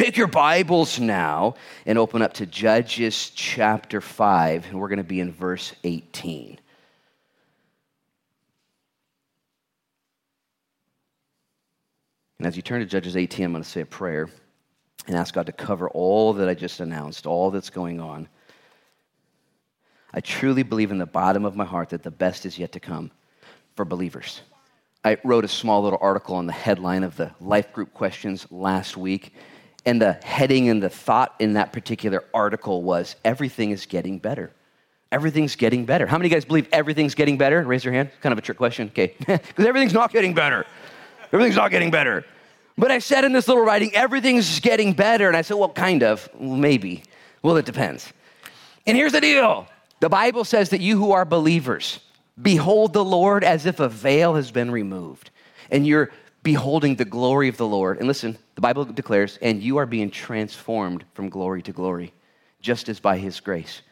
Take your Bibles now and open up to Judges chapter 5, and we're going to be in verse 18. And as you turn to Judges 18, I'm going to say a prayer and ask God to cover all that I just announced, all that's going on. I truly believe in the bottom of my heart that the best is yet to come for believers. I wrote a small little article on the headline of the life group questions last week, and the heading and the thought in that particular article was everything is getting better. Everything's getting better. How many guys believe everything's getting better? Raise your hand. Kind of a trick question. Okay. Because everything's not getting better. Everything's not getting better. But I said in this little writing, everything's getting better. And I said, well, kind of. Maybe. Well, it depends. And here's the deal the Bible says that you who are believers behold the Lord as if a veil has been removed. And you're beholding the glory of the Lord. And listen, the Bible declares, and you are being transformed from glory to glory, just as by his grace.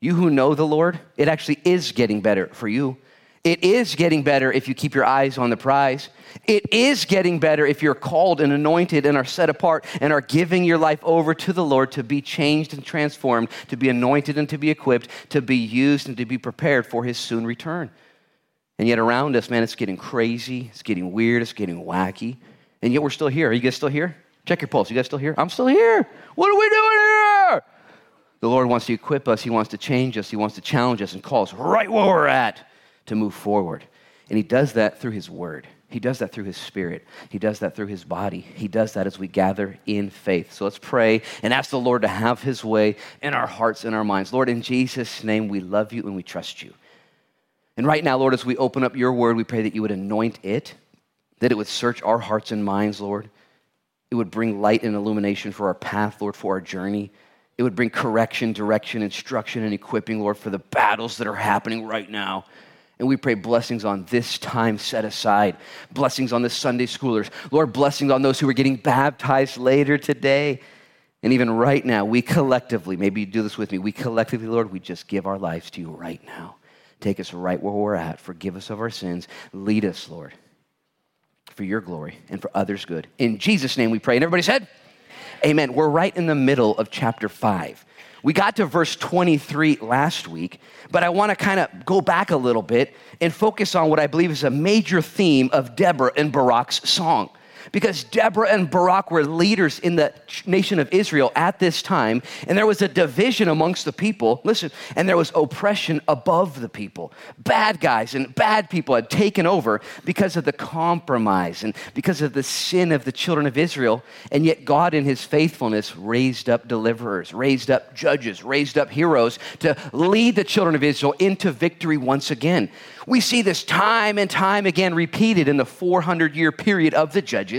You who know the Lord, it actually is getting better for you. It is getting better if you keep your eyes on the prize. It is getting better if you're called and anointed and are set apart and are giving your life over to the Lord to be changed and transformed, to be anointed and to be equipped, to be used and to be prepared for his soon return. And yet around us, man, it's getting crazy, it's getting weird, it's getting wacky. And yet we're still here. Are you guys still here? Check your pulse. You guys still here? I'm still here. What are we doing here? The Lord wants to equip us, He wants to change us, He wants to challenge us and call us right where we're at to move forward. And He does that through His Word. He does that through His Spirit. He does that through His body. He does that as we gather in faith. So let's pray and ask the Lord to have His way in our hearts and our minds. Lord, in Jesus' name, we love you and we trust you. And right now, Lord, as we open up your word, we pray that you would anoint it, that it would search our hearts and minds, Lord. It would bring light and illumination for our path, Lord, for our journey. It would bring correction, direction, instruction, and equipping, Lord, for the battles that are happening right now. And we pray blessings on this time set aside, blessings on the Sunday schoolers, Lord, blessings on those who are getting baptized later today. And even right now, we collectively, maybe you do this with me, we collectively, Lord, we just give our lives to you right now. Take us right where we're at. Forgive us of our sins. Lead us, Lord, for your glory and for others' good. In Jesus' name we pray. And everybody said, Amen. We're right in the middle of chapter 5. We got to verse 23 last week, but I want to kind of go back a little bit and focus on what I believe is a major theme of Deborah and Barak's song because Deborah and Barak were leaders in the nation of Israel at this time, and there was a division amongst the people. Listen, and there was oppression above the people. Bad guys and bad people had taken over because of the compromise and because of the sin of the children of Israel. And yet, God, in his faithfulness, raised up deliverers, raised up judges, raised up heroes to lead the children of Israel into victory once again. We see this time and time again repeated in the 400 year period of the judges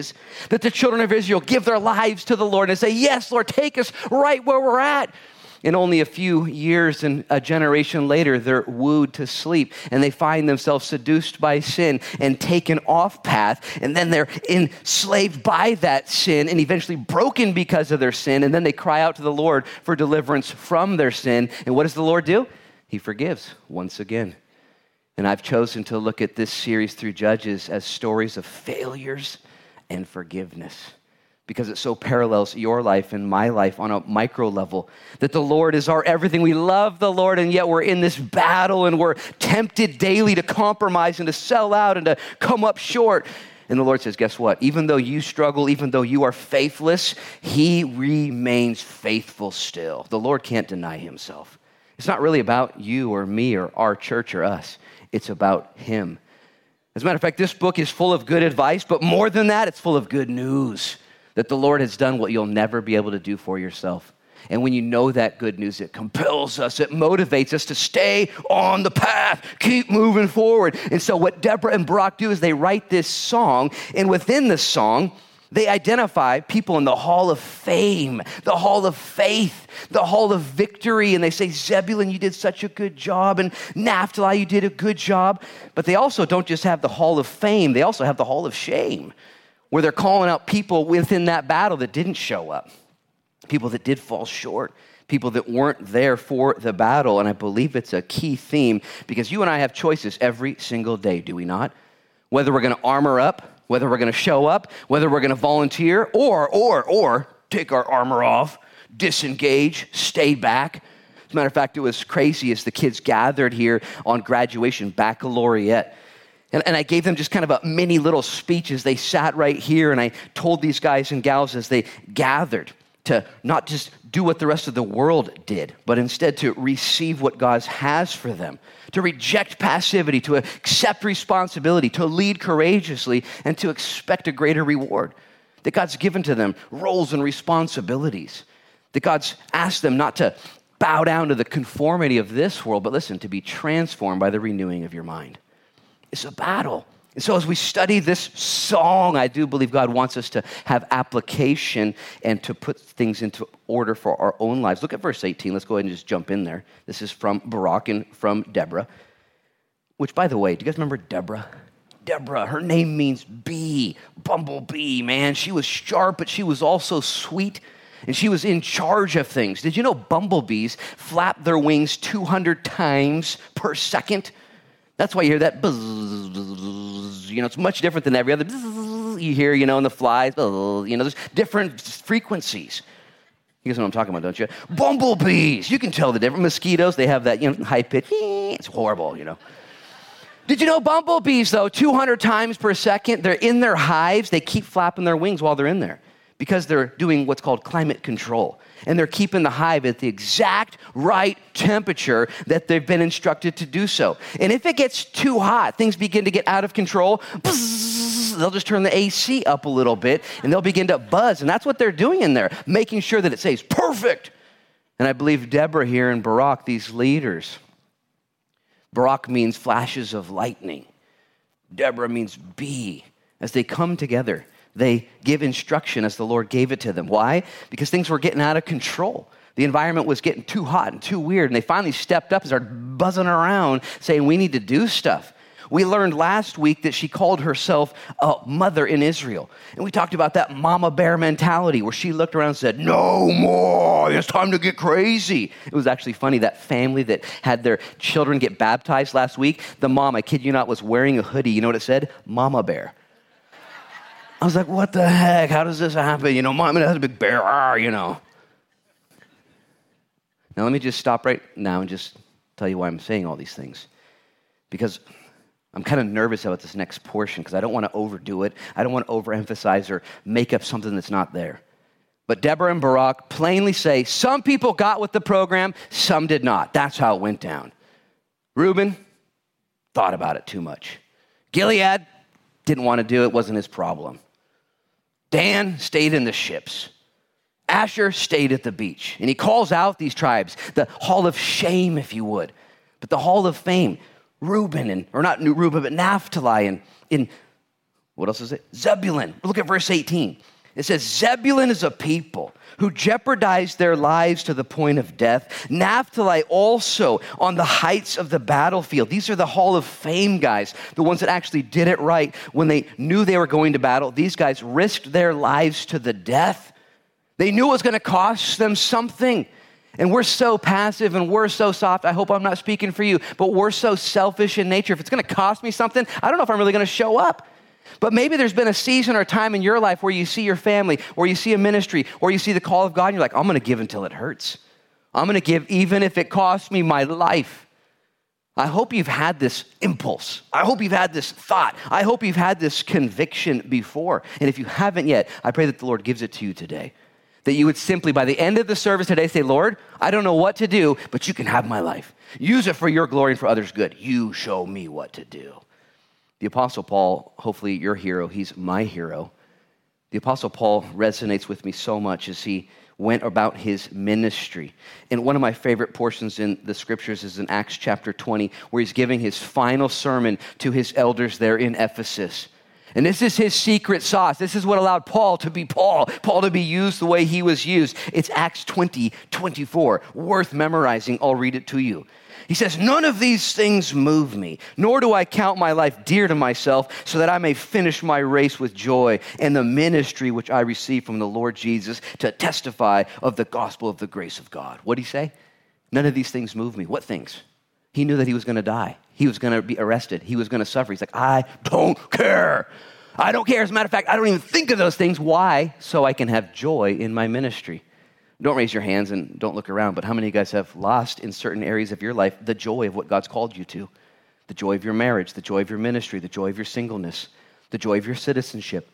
that the children of Israel give their lives to the Lord and say, Yes, Lord, take us right where we're at. And only a few years and a generation later, they're wooed to sleep and they find themselves seduced by sin and taken off path. And then they're enslaved by that sin and eventually broken because of their sin. And then they cry out to the Lord for deliverance from their sin. And what does the Lord do? He forgives once again. And I've chosen to look at this series through Judges as stories of failures and forgiveness because it so parallels your life and my life on a micro level. That the Lord is our everything. We love the Lord, and yet we're in this battle and we're tempted daily to compromise and to sell out and to come up short. And the Lord says, Guess what? Even though you struggle, even though you are faithless, He remains faithful still. The Lord can't deny Himself. It's not really about you or me or our church or us it's about Him. As a matter of fact, this book is full of good advice, but more than that, it's full of good news that the Lord has done what you'll never be able to do for yourself. And when you know that good news, it compels us, it motivates us to stay on the path, keep moving forward. And so, what Deborah and Barak do is they write this song, and within the song, they identify people in the hall of fame, the hall of faith, the hall of victory, and they say, Zebulun, you did such a good job, and Naphtali, you did a good job. But they also don't just have the hall of fame, they also have the hall of shame, where they're calling out people within that battle that didn't show up, people that did fall short. People that weren't there for the battle. And I believe it's a key theme because you and I have choices every single day, do we not? Whether we're gonna armor up whether we're going to show up, whether we're going to volunteer, or, or, or take our armor off, disengage, stay back. As a matter of fact, it was crazy as the kids gathered here on graduation, baccalaureate. And, and, I gave them just kind of a mini little speech as they sat right here, and I told these guys and gals as they gathered to not just do what the rest of the world did, but instead to receive what God has for them, to reject passivity, to accept responsibility, to lead courageously, and to expect a greater reward. That God's given to them roles and responsibilities. That God's asked them not to bow down to the conformity of this world, but listen, to be transformed by the renewing of your mind. It's a battle. And so, as we study this song, I do believe God wants us to have application and to put things into order for our own lives. Look at verse 18. Let's go ahead and just jump in there. This is from Barak and from Deborah, which, by the way, do you guys remember Deborah? Deborah, her name means bee, bumblebee, man. She was sharp, but she was also sweet and she was in charge of things. Did you know bumblebees flap their wings 200 times per second? That's why you hear that buzz, you know, it's much different than every other you hear, you know, in the flies, you know, there's different frequencies. You guys know what I'm talking about, don't you? Bumblebees, you can tell the different mosquitoes, they have that, you know, high pitch, it's horrible, you know. Did you know bumblebees, though, 200 times per second, they're in their hives, they keep flapping their wings while they're in there because they're doing what's called climate control. And they're keeping the hive at the exact right temperature that they've been instructed to do so. And if it gets too hot, things begin to get out of control. they'll just turn the AC up a little bit and they'll begin to buzz. And that's what they're doing in there, making sure that it stays perfect. And I believe Deborah here and Barak, these leaders, Barak means flashes of lightning. Deborah means bee. As they come together, they give instruction as the Lord gave it to them. Why? Because things were getting out of control. The environment was getting too hot and too weird, and they finally stepped up and started buzzing around saying, We need to do stuff. We learned last week that she called herself a mother in Israel. And we talked about that mama bear mentality where she looked around and said, No more, it's time to get crazy. It was actually funny. That family that had their children get baptized last week, the mom, I kid you not, was wearing a hoodie. You know what it said? Mama bear. I was like, what the heck? How does this happen? You know, mom, it has a big bear, ah, you know. Now, let me just stop right now and just tell you why I'm saying all these things. Because I'm kind of nervous about this next portion because I don't want to overdo it. I don't want to overemphasize or make up something that's not there. But Deborah and Barak plainly say some people got with the program, some did not. That's how it went down. Reuben thought about it too much. Gilead didn't want to do it, wasn't his problem. Dan stayed in the ships. Asher stayed at the beach. And he calls out these tribes, the hall of shame, if you would, but the hall of fame. Reuben, and, or not Reuben, but Naphtali, and in, what else is it? Zebulun. Look at verse 18. It says, Zebulun is a people who jeopardized their lives to the point of death. Naphtali also on the heights of the battlefield. These are the Hall of Fame guys, the ones that actually did it right when they knew they were going to battle. These guys risked their lives to the death. They knew it was going to cost them something. And we're so passive and we're so soft. I hope I'm not speaking for you, but we're so selfish in nature. If it's going to cost me something, I don't know if I'm really going to show up. But maybe there's been a season or time in your life where you see your family, or you see a ministry, or you see the call of God, and you're like, I'm going to give until it hurts. I'm going to give even if it costs me my life. I hope you've had this impulse. I hope you've had this thought. I hope you've had this conviction before. And if you haven't yet, I pray that the Lord gives it to you today. That you would simply, by the end of the service today, say, Lord, I don't know what to do, but you can have my life. Use it for your glory and for others' good. You show me what to do. The Apostle Paul, hopefully your hero, he's my hero. The Apostle Paul resonates with me so much as he went about his ministry. And one of my favorite portions in the scriptures is in Acts chapter 20, where he's giving his final sermon to his elders there in Ephesus. And this is his secret sauce. This is what allowed Paul to be Paul, Paul to be used the way he was used. It's Acts 20, 24. Worth memorizing. I'll read it to you. He says, None of these things move me, nor do I count my life dear to myself, so that I may finish my race with joy and the ministry which I receive from the Lord Jesus to testify of the gospel of the grace of God. What did he say? None of these things move me. What things? He knew that he was going to die. He was going to be arrested. He was going to suffer. He's like, I don't care. I don't care. As a matter of fact, I don't even think of those things. Why? So I can have joy in my ministry. Don't raise your hands and don't look around, but how many of you guys have lost in certain areas of your life the joy of what God's called you to? The joy of your marriage, the joy of your ministry, the joy of your singleness, the joy of your citizenship.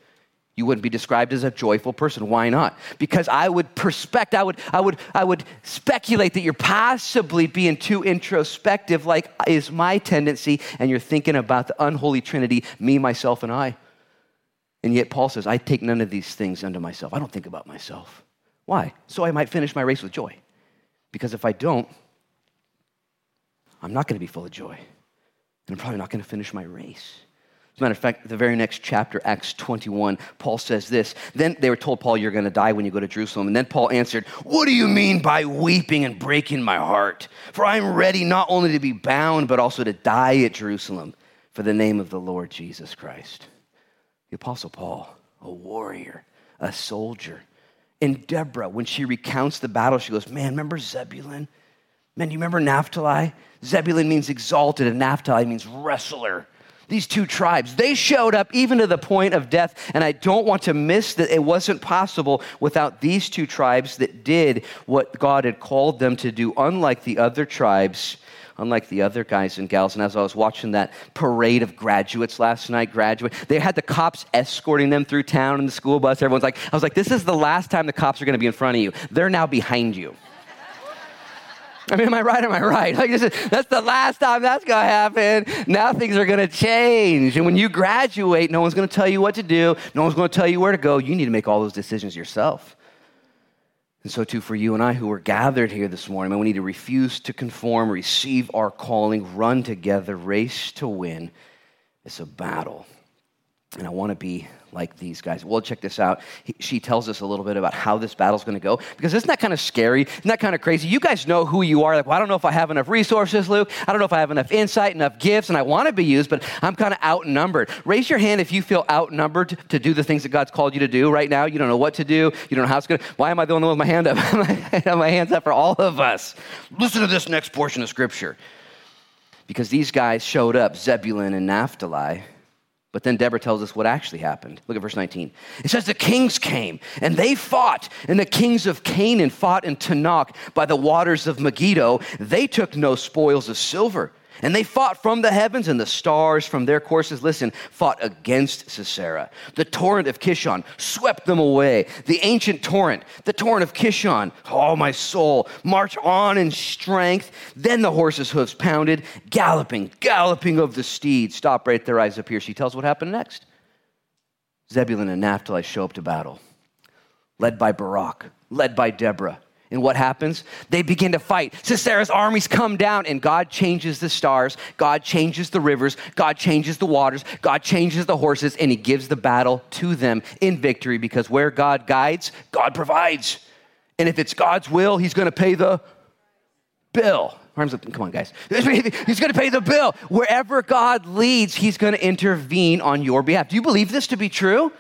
You wouldn't be described as a joyful person. Why not? Because I would perspect, I would, I would, I would speculate that you're possibly being too introspective, like is my tendency, and you're thinking about the unholy trinity, me, myself, and I. And yet Paul says, I take none of these things unto myself. I don't think about myself. Why? So I might finish my race with joy. Because if I don't, I'm not going to be full of joy. And I'm probably not going to finish my race. As a matter of fact, the very next chapter, Acts 21, Paul says this. Then they were told, Paul, you're going to die when you go to Jerusalem. And then Paul answered, What do you mean by weeping and breaking my heart? For I'm ready not only to be bound, but also to die at Jerusalem for the name of the Lord Jesus Christ. The Apostle Paul, a warrior, a soldier, and Deborah, when she recounts the battle, she goes, Man, remember Zebulun? Man, you remember Naphtali? Zebulun means exalted, and Naphtali means wrestler. These two tribes, they showed up even to the point of death. And I don't want to miss that it wasn't possible without these two tribes that did what God had called them to do, unlike the other tribes unlike the other guys and gals. And as I was watching that parade of graduates last night, graduate, they had the cops escorting them through town in the school bus. Everyone's like, I was like, this is the last time the cops are going to be in front of you. They're now behind you. I mean, am I right? Am I right? Like, is, that's the last time that's going to happen. Now things are going to change. And when you graduate, no one's going to tell you what to do. No one's going to tell you where to go. You need to make all those decisions yourself. And so, too, for you and I who are gathered here this morning, we need to refuse to conform, receive our calling, run together, race to win. It's a battle. And I want to be like these guys. Well, check this out. He, she tells us a little bit about how this battle's going to go because isn't that kind of scary? Isn't that kind of crazy? You guys know who you are. Like, well, I don't know if I have enough resources, Luke. I don't know if I have enough insight, enough gifts, and I want to be used, but I'm kind of outnumbered. Raise your hand if you feel outnumbered to do the things that God's called you to do right now. You don't know what to do. You don't know how it's going to. Why am I the only one with my hand up? My hands up for all of us. Listen to this next portion of scripture. Because these guys showed up, Zebulun and Naphtali but then Deborah tells us what actually happened. Look at verse 19. It says, The kings came and they fought, and the kings of Canaan fought in Taanach by the waters of Megiddo. They took no spoils of silver and they fought from the heavens, and the stars from their courses, listen, fought against Sisera. The torrent of Kishon swept them away. The ancient torrent, the torrent of Kishon, oh, my soul, march on in strength. Then the horses' hoofs pounded, galloping, galloping of the steed. Stop right there, eyes up here. She tells what happened next. Zebulun and Naphtali show up to battle, led by Barak, led by Deborah. And what happens? They begin to fight. Sisera's armies come down, and God changes the stars, God changes the rivers, God changes the waters, God changes the horses, and He gives the battle to them in victory because where God guides, God provides. And if it's God's will, He's going to pay the bill. Arms up. Come on, guys. He's going to pay the bill. Wherever God leads, He's going to intervene on your behalf. Do you believe this to be true?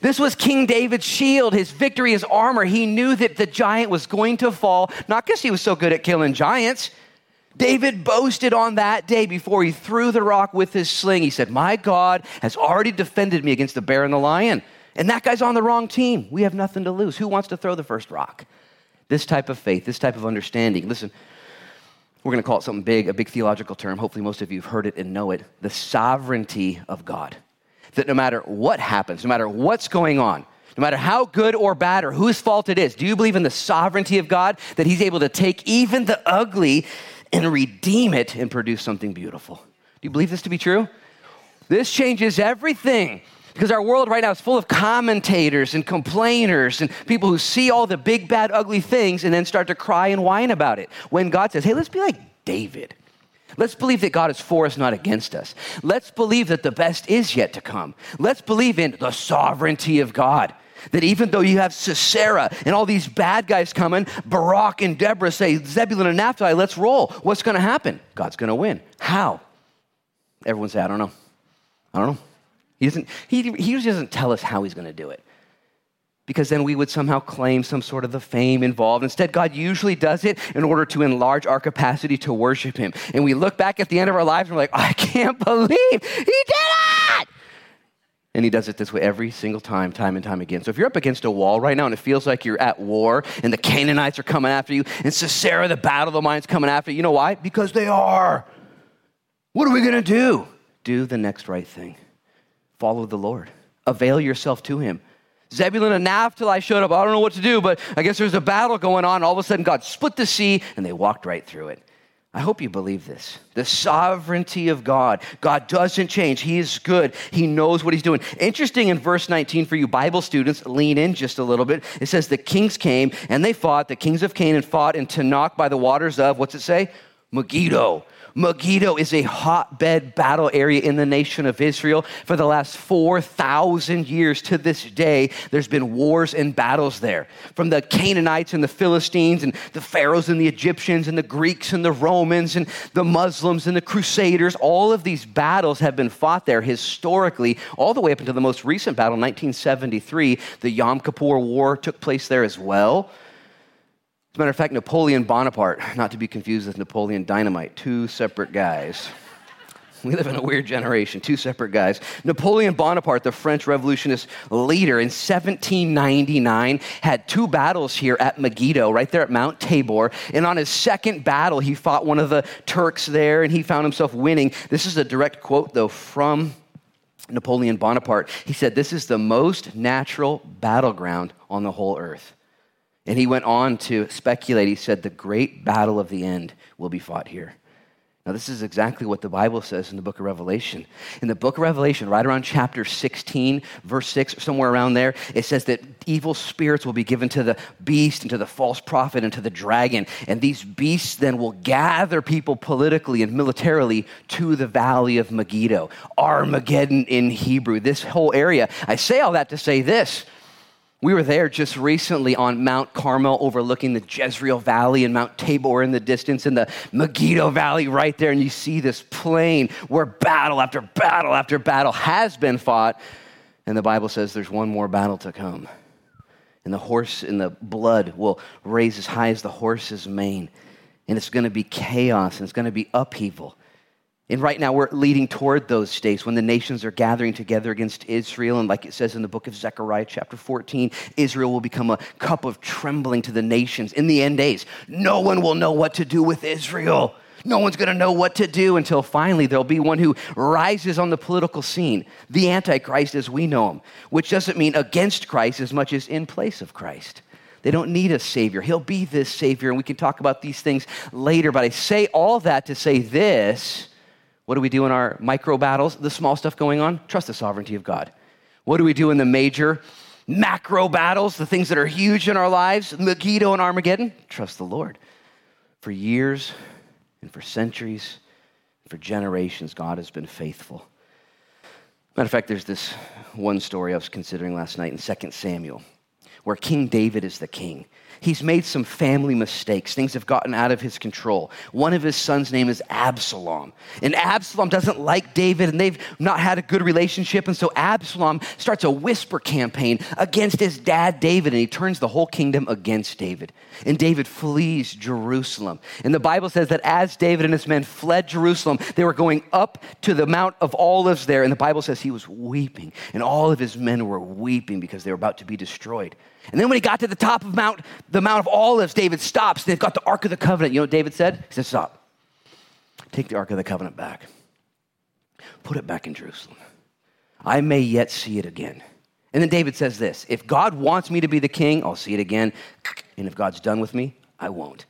This was King David's shield, his victory, his armor. He knew that the giant was going to fall, not because he was so good at killing giants. David boasted on that day before he threw the rock with his sling. He said, My God has already defended me against the bear and the lion. And that guy's on the wrong team. We have nothing to lose. Who wants to throw the first rock? This type of faith, this type of understanding. Listen, we're going to call it something big, a big theological term. Hopefully, most of you have heard it and know it the sovereignty of God that no matter what happens, no matter what's going on, no matter how good or bad or whose fault it is, do you believe in the sovereignty of God that He's able to take even the ugly and redeem it and produce something beautiful? Do you believe this to be true? This changes everything. Because our world right now is full of commentators and complainers and people who see all the big, bad, ugly things and then start to cry and whine about it. When God says, hey, let's be like David. Let's believe that God is for us, not against us. Let's believe that the best is yet to come. Let's believe in the sovereignty of God. That even though you have Sisera and all these bad guys coming, Barak and Deborah say, Zebulun and Naphtali, let's roll. What's going to happen? God's going to win. How? Everyone say, I don't know. I don't know. He, doesn't, he, he usually doesn't tell us how he's going to do it because then we would somehow claim some sort of the fame involved. Instead, God usually does it in order to enlarge our capacity to worship Him. And we look back at the end of our lives and we're like, I can't believe He did it! And he does it this way every single time, time and time again. So if you're up against a wall right now and it feels like you're at war and the Canaanites are coming after you and Sisera, the battle of the mind's coming after you, you know why? Because they are. What are we going to do? Do the next right thing. Follow the Lord. Avail yourself to him. Zebulun and Naphtali showed up. I don't know what to do, but I guess there's a battle going on. All of a sudden, God split the sea and they walked right through it. I hope you believe this. The sovereignty of God. God doesn't change. He is good. He knows what he's doing. Interesting in verse 19 for you Bible students, lean in just a little bit. It says, The kings came and they fought. The kings of Canaan fought in Taanach by the waters of, what's it say? Megiddo. Megiddo is a hotbed battle area in the nation of Israel. For the last 4,000 years to this day, there's been wars and battles there. From the Canaanites and the Philistines and the Pharaohs and the Egyptians and the Greeks and the Romans and the Muslims and the Crusaders, all of these battles have been fought there historically, all the way up until the most recent battle, 1973. The Yom Kippur War took place there as well. As a matter of fact, Napoleon Bonaparte, not to be confused with Napoleon Dynamite, two separate guys. We live in a weird generation, two separate guys. Napoleon Bonaparte, the French revolutionist leader in 1799, had two battles here at Megiddo, right there at Mount Tabor. And on his second battle, he fought one of the Turks there and he found himself winning. This is a direct quote, though, from Napoleon Bonaparte. He said, This is the most natural battleground on the whole earth. And he went on to speculate. He said, The great battle of the end will be fought here. Now, this is exactly what the Bible says in the book of Revelation. In the book of Revelation, right around chapter 16, verse 6, somewhere around there, it says that evil spirits will be given to the beast and to the false prophet and to the dragon. And these beasts then will gather people politically and militarily to the valley of Megiddo, Armageddon in Hebrew, this whole area. I say all that to say this we were there just recently on Mount Carmel overlooking the Jezreel Valley and Mount Tabor in the distance and the Megiddo Valley right there. And you see this plain where battle after battle after battle has been fought. And the Bible says there's one more battle to come. And the horse and the blood will raise as high as the horse's mane. And it's going to be chaos and it's going to be upheaval. And right now, we're leading toward those days when the nations are gathering together against Israel. And like it says in the book of Zechariah, chapter 14, Israel will become a cup of trembling to the nations in the end days. No one will know what to do with Israel. No one's going to know what to do until finally there'll be one who rises on the political scene, the Antichrist as we know him, which doesn't mean against Christ as much as in place of Christ. They don't need a Savior. He'll be this Savior, and we can talk about these things later. But I say all that to say this what do we do in our micro battles, the small stuff going on? Trust the sovereignty of God. What do we do in the major macro battles, the things that are huge in our lives, Megiddo and Armageddon? Trust the Lord. For years and for centuries, and for generations, God has been faithful. Matter of fact, there's this one story I was considering last night in 2 Samuel where King David is the king. He's made some family mistakes. Things have gotten out of his control. One of his sons' name is Absalom. And Absalom doesn't like David, and they've not had a good relationship. And so Absalom starts a whisper campaign against his dad, David, and he turns the whole kingdom against David. And David flees Jerusalem. And the Bible says that as David and his men fled Jerusalem, they were going up to the Mount of Olives there. And the Bible says he was weeping, and all of his men were weeping because they were about to be destroyed. And then when he got to the top of Mount, the Mount of Olives, David stops. They've got the Ark of the Covenant. You know what David said? He said, Stop. Take the Ark of the Covenant back. Put it back in Jerusalem. I may yet see it again. And then David says this If God wants me to be the king, I'll see it again. And if God's done with me, I won't.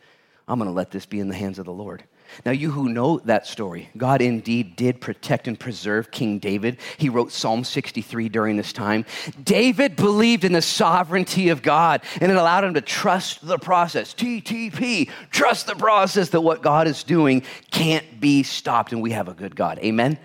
I'm going to let this be in the hands of the Lord. Now, you who know that story, God indeed did protect and preserve King David. He wrote Psalm 63 during this time. David believed in the sovereignty of God, and it allowed him to trust the process. TTP, trust the process that what God is doing can't be stopped, and we have a good God. Amen?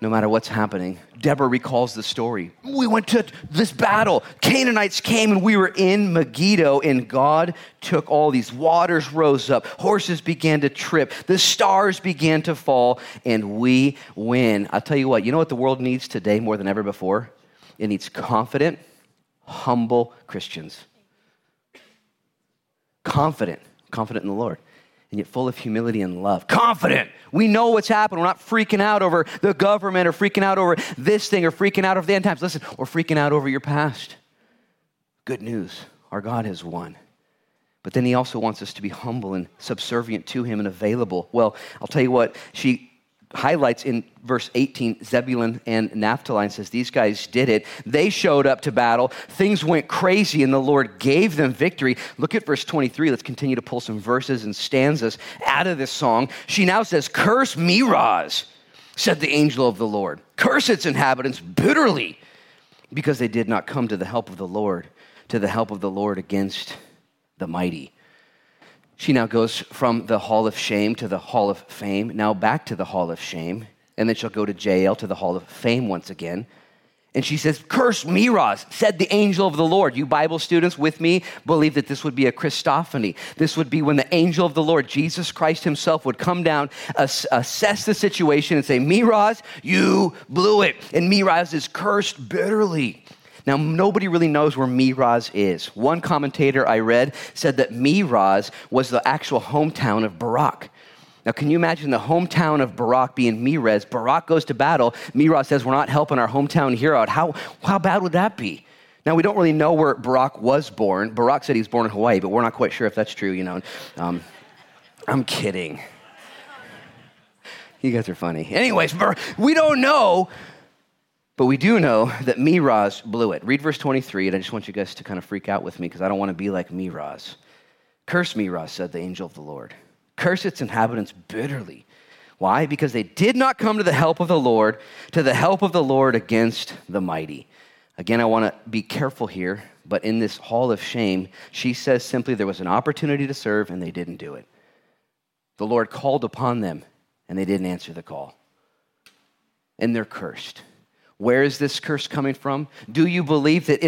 No matter what's happening. Deborah recalls the story. We went to this battle. Canaanites came and we were in Megiddo, and God took all these waters rose up. Horses began to trip. The stars began to fall, and we win. I'll tell you what, you know what the world needs today more than ever before? It needs confident, humble Christians. Confident, confident in the Lord. And yet full of humility and love. Confident. We know what's happened. We're not freaking out over the government or freaking out over this thing or freaking out over the end times. Listen, or freaking out over your past. Good news. Our God has won. But then he also wants us to be humble and subservient to him and available. Well, I'll tell you what, she highlights in verse 18 Zebulun and Naphtali and says these guys did it. They showed up to battle. Things went crazy and the Lord gave them victory. Look at verse 23. Let's continue to pull some verses and stanzas out of this song. She now says, Curse Meroz, said the angel of the Lord. Curse its inhabitants bitterly because they did not come to the help of the Lord, to the help of the Lord against the mighty. She now goes from the hall of shame to the hall of fame, now back to the hall of shame, and then she'll go to jail to the hall of fame once again. And she says, Curse Meroz, said the angel of the Lord. You Bible students with me believe that this would be a Christophany. This would be when the angel of the Lord, Jesus Christ himself, would come down, assess the situation, and say, Meroz, you blew it. And Meroz is cursed bitterly. Now, nobody really knows where Meroz is. One commentator I read said that Meroz was the actual hometown of Barak. Now, can you imagine the hometown of Barak being Meroz? Barak goes to battle. Meroz says, We're not helping our hometown hero out. How, how bad would that be? Now, we don't really know where Barak was born. Barak said he was born in Hawaii, but we're not quite sure if that's true, you know. Um, I'm kidding. You guys are funny. Anyways, we don't know, but we do know that Meroz blew it. Read verse 23, and I just want you guys to kind of freak out with me because I don't want to be like Meroz. Curse Meroz, said the angel of the Lord. Curse its inhabitants bitterly. Why? Because they did not come to the help of the Lord, to the help of the Lord against the mighty. Again, I want to be careful here, but in this hall of shame, she says simply there was an opportunity to serve and they didn't do it. The Lord called upon them and they didn't answer the call. And they're cursed. Where is this curse coming from? Do you believe that